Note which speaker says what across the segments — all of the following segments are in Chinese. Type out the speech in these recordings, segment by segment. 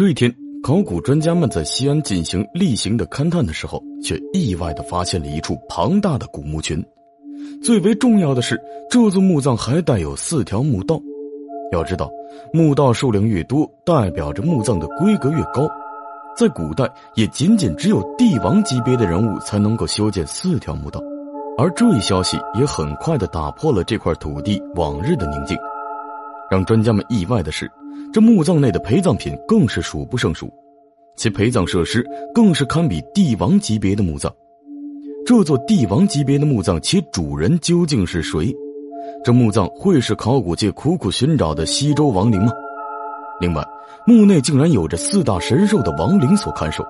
Speaker 1: 这一天，考古专家们在西安进行例行的勘探的时候，却意外的发现了一处庞大的古墓群。最为重要的是，这座墓葬还带有四条墓道。要知道，墓道数量越多，代表着墓葬的规格越高。在古代，也仅仅只有帝王级别的人物才能够修建四条墓道。而这一消息也很快的打破了这块土地往日的宁静。让专家们意外的是。这墓葬内的陪葬品更是数不胜数，其陪葬设施更是堪比帝王级别的墓葬。这座帝王级别的墓葬，其主人究竟是谁？这墓葬会是考古界苦苦寻找的西周王陵吗？另外，墓内竟然有着四大神兽的亡灵所看守，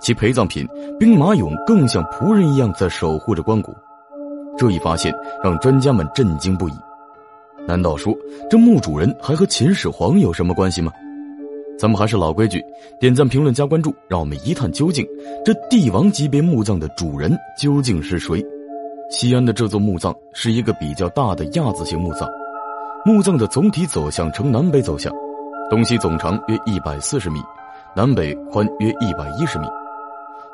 Speaker 1: 其陪葬品兵马俑更像仆人一样在守护着棺椁。这一发现让专家们震惊不已。难道说这墓主人还和秦始皇有什么关系吗？咱们还是老规矩，点赞、评论、加关注，让我们一探究竟。这帝王级别墓葬的主人究竟是谁？西安的这座墓葬是一个比较大的亚字形墓葬，墓葬的总体走向呈南北走向，东西总长约一百四十米，南北宽约一百一十米。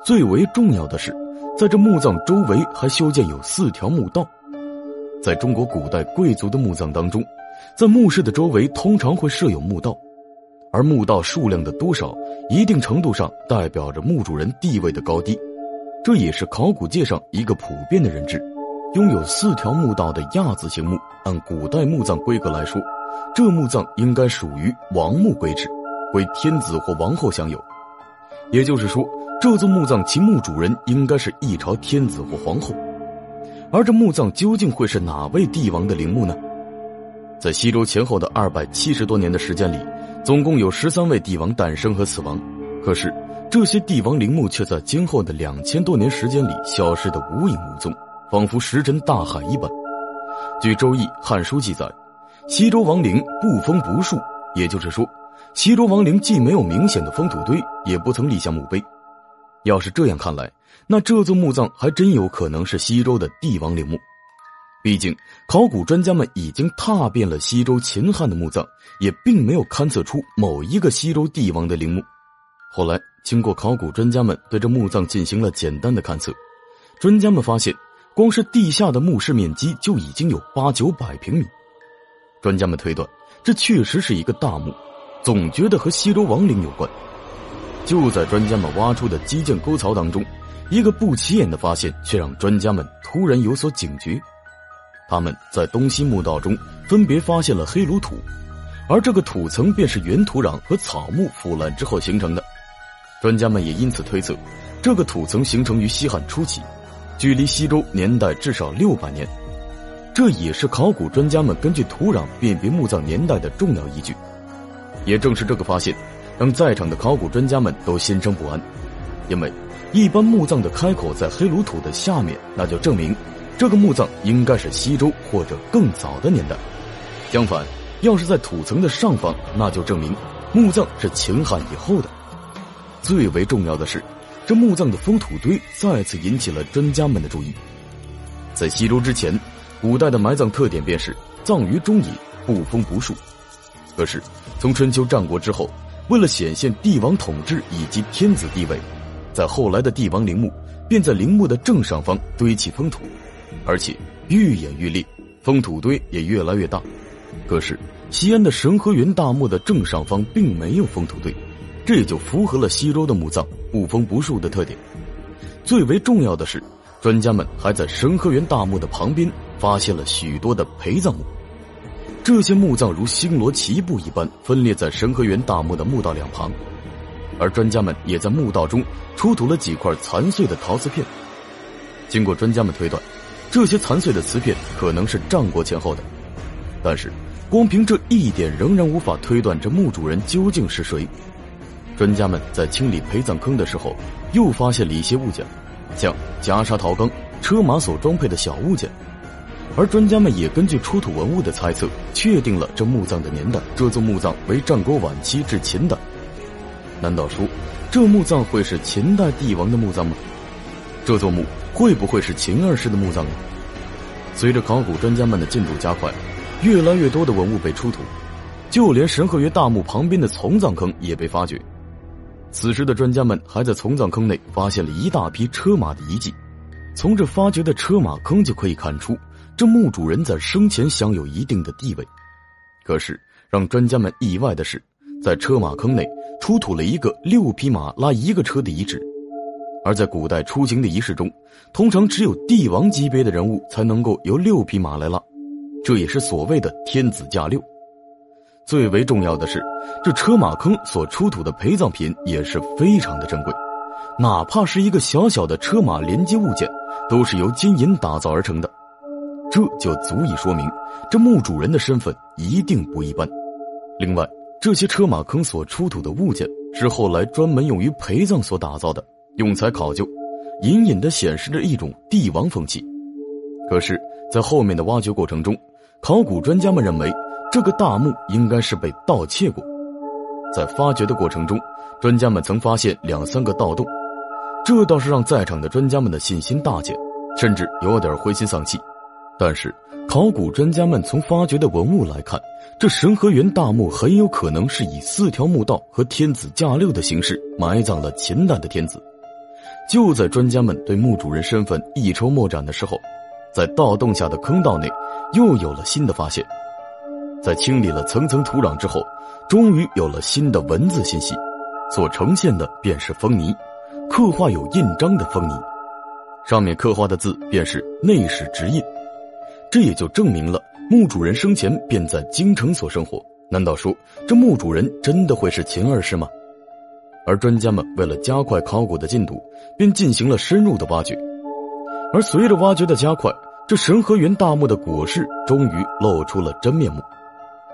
Speaker 1: 最为重要的是，在这墓葬周围还修建有四条墓道。在中国古代贵族的墓葬当中，在墓室的周围通常会设有墓道，而墓道数量的多少，一定程度上代表着墓主人地位的高低，这也是考古界上一个普遍的认知。拥有四条墓道的亚字形墓，按古代墓葬规格来说，这墓葬应该属于王墓规制，归天子或王后享有。也就是说，这座墓葬其墓主人应该是一朝天子或皇后。而这墓葬究竟会是哪位帝王的陵墓呢？在西周前后的二百七十多年的时间里，总共有十三位帝王诞生和死亡。可是，这些帝王陵墓却在今后的两千多年时间里消失的无影无踪，仿佛石沉大海一般。据《周易》《汉书》记载，西周王陵不封不树，也就是说，西周王陵既没有明显的封土堆，也不曾立下墓碑。要是这样看来，那这座墓葬还真有可能是西周的帝王陵墓。毕竟，考古专家们已经踏遍了西周、秦汉的墓葬，也并没有勘测出某一个西周帝王的陵墓。后来，经过考古专家们对这墓葬进行了简单的勘测，专家们发现，光是地下的墓室面积就已经有八九百平米。专家们推断，这确实是一个大墓，总觉得和西周王陵有关。就在专家们挖出的基建沟槽当中，一个不起眼的发现却让专家们突然有所警觉。他们在东西墓道中分别发现了黑炉土，而这个土层便是原土壤和草木腐烂之后形成的。专家们也因此推测，这个土层形成于西汉初期，距离西周年代至少六百年。这也是考古专家们根据土壤辨别墓葬年代的重要依据。也正是这个发现。让在场的考古专家们都心生不安，因为一般墓葬的开口在黑炉土的下面，那就证明这个墓葬应该是西周或者更早的年代。相反，要是在土层的上方，那就证明墓葬是秦汉以后的。最为重要的是，这墓葬的封土堆再次引起了专家们的注意。在西周之前，古代的埋葬特点便是葬于中野，不封不树。可是从春秋战国之后，为了显现帝王统治以及天子地位，在后来的帝王陵墓便在陵墓的正上方堆起封土，而且愈演愈烈，封土堆也越来越大。可是西安的神和元大墓的正上方并没有封土堆，这也就符合了西周的墓葬不封不树的特点。最为重要的是，专家们还在神和元大墓的旁边发现了许多的陪葬墓。这些墓葬如星罗棋布一般分列在神和园大墓的墓道两旁，而专家们也在墓道中出土了几块残碎的陶瓷片。经过专家们推断，这些残碎的瓷片可能是战国前后的。但是，光凭这一点仍然无法推断这墓主人究竟是谁。专家们在清理陪葬坑的时候，又发现了一些物件，像袈裟、陶缸、车马所装配的小物件。而专家们也根据出土文物的猜测，确定了这墓葬的年代。这座墓葬为战国晚期至秦代。难道说，这墓葬会是秦代帝王的墓葬吗？这座墓会不会是秦二世的墓葬呢？随着考古专家们的进度加快，越来越多的文物被出土，就连神河源大墓旁边的从葬坑也被发掘。此时的专家们还在从葬坑内发现了一大批车马的遗迹。从这发掘的车马坑就可以看出，这墓主人在生前享有一定的地位。可是让专家们意外的是，在车马坑内出土了一个六匹马拉一个车的遗址。而在古代出行的仪式中，通常只有帝王级别的人物才能够由六匹马来拉，这也是所谓的天子驾六。最为重要的是，这车马坑所出土的陪葬品也是非常的珍贵，哪怕是一个小小的车马连接物件，都是由金银打造而成的，这就足以说明这墓主人的身份一定不一般。另外，这些车马坑所出土的物件是后来专门用于陪葬所打造的。用材考究，隐隐的显示着一种帝王风气。可是，在后面的挖掘过程中，考古专家们认为这个大墓应该是被盗窃过。在发掘的过程中，专家们曾发现两三个盗洞，这倒是让在场的专家们的信心大减，甚至有点灰心丧气。但是，考古专家们从发掘的文物来看，这神河源大墓很有可能是以四条墓道和天子驾六的形式埋葬了秦代的天子。就在专家们对墓主人身份一筹莫展的时候，在盗洞下的坑道内又有了新的发现。在清理了层层土壤之后，终于有了新的文字信息，所呈现的便是封泥，刻画有印章的封泥，上面刻画的字便是内史直印。这也就证明了墓主人生前便在京城所生活。难道说这墓主人真的会是秦二世吗？而专家们为了加快考古的进度，便进行了深入的挖掘。而随着挖掘的加快，这神河园大墓的椁室终于露出了真面目。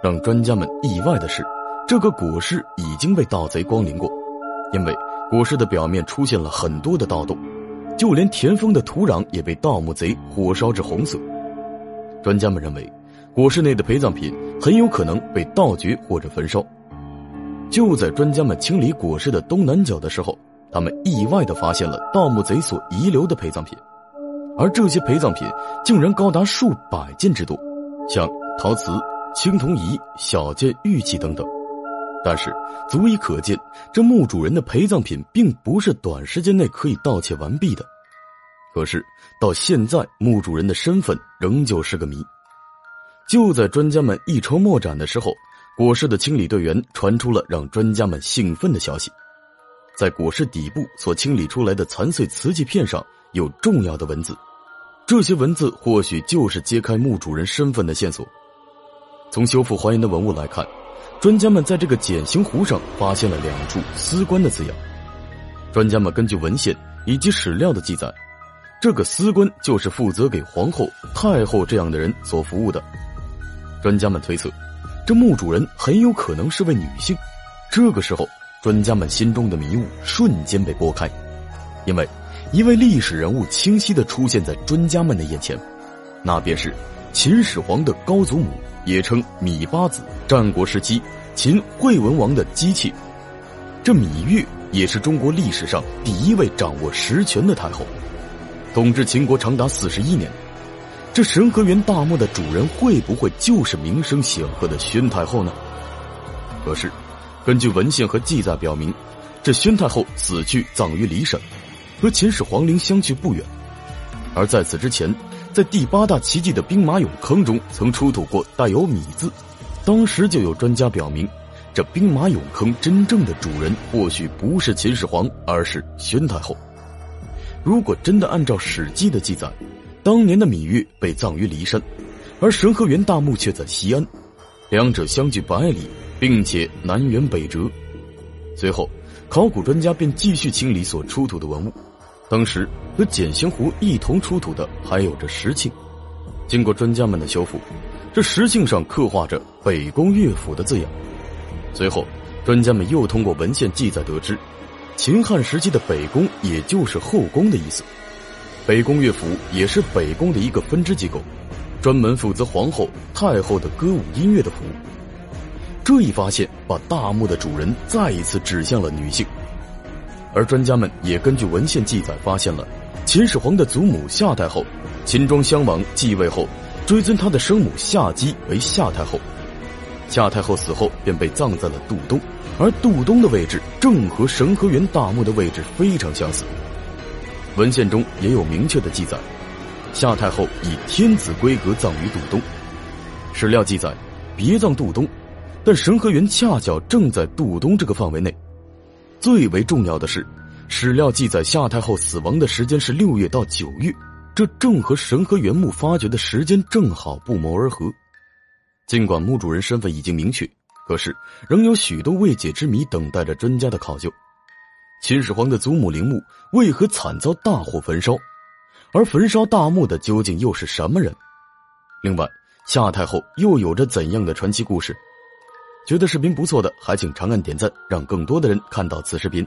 Speaker 1: 让专家们意外的是，这个椁室已经被盗贼光临过，因为椁室的表面出现了很多的盗洞，就连田丰的土壤也被盗墓贼火烧至红色。专家们认为，椁室内的陪葬品很有可能被盗掘或者焚烧。就在专家们清理椁室的东南角的时候，他们意外的发现了盗墓贼所遗留的陪葬品，而这些陪葬品竟然高达数百件之多，像陶瓷、青铜仪、小件玉器等等。但是，足以可见，这墓主人的陪葬品并不是短时间内可以盗窃完毕的。可是，到现在，墓主人的身份仍旧是个谜。就在专家们一筹莫展的时候。椁室的清理队员传出了让专家们兴奋的消息，在椁室底部所清理出来的残碎瓷器片上有重要的文字，这些文字或许就是揭开墓主人身份的线索。从修复还原的文物来看，专家们在这个简形壶上发现了两处“司官”的字样。专家们根据文献以及史料的记载，这个司官就是负责给皇后、太后这样的人所服务的。专家们推测。这墓主人很有可能是位女性，这个时候，专家们心中的迷雾瞬间被拨开，因为一位历史人物清晰的出现在专家们的眼前，那便是秦始皇的高祖母，也称芈八子，战国时期秦惠文王的姬妾。这芈月也是中国历史上第一位掌握实权的太后，统治秦国长达四十一年。这神河源大墓的主人会不会就是名声显赫的宣太后呢？可是，根据文献和记载表明，这宣太后死去葬于骊山，和秦始皇陵相距不远。而在此之前，在第八大奇迹的兵马俑坑中曾出土过带有“米”字，当时就有专家表明，这兵马俑坑真正的主人或许不是秦始皇，而是宣太后。如果真的按照《史记》的记载，当年的芈月被葬于骊山，而神河源大墓却在西安，两者相距百里，并且南辕北辙。随后，考古专家便继续清理所出土的文物。当时和简形壶一同出土的还有着石磬，经过专家们的修复，这石磬上刻画着“北宫乐府”的字样。随后，专家们又通过文献记载得知，秦汉时期的北宫也就是后宫的意思。北宫乐府也是北宫的一个分支机构，专门负责皇后、太后的歌舞音乐的服务。这一发现把大墓的主人再一次指向了女性，而专家们也根据文献记载发现了秦始皇的祖母夏太后，秦庄襄王继位后追尊他的生母夏姬为夏太后。夏太后死后便被葬在了杜东，而杜东的位置正和神河园大墓的位置非常相似。文献中也有明确的记载，夏太后以天子规格葬于杜东。史料记载，别葬杜东，但神河园恰巧正在杜东这个范围内。最为重要的是，史料记载夏太后死亡的时间是六月到九月，这正和神河园墓发掘的时间正好不谋而合。尽管墓主人身份已经明确，可是仍有许多未解之谜等待着专家的考究。秦始皇的祖母陵墓为何惨遭大火焚烧？而焚烧大墓的究竟又是什么人？另外，夏太后又有着怎样的传奇故事？觉得视频不错的，还请长按点赞，让更多的人看到此视频。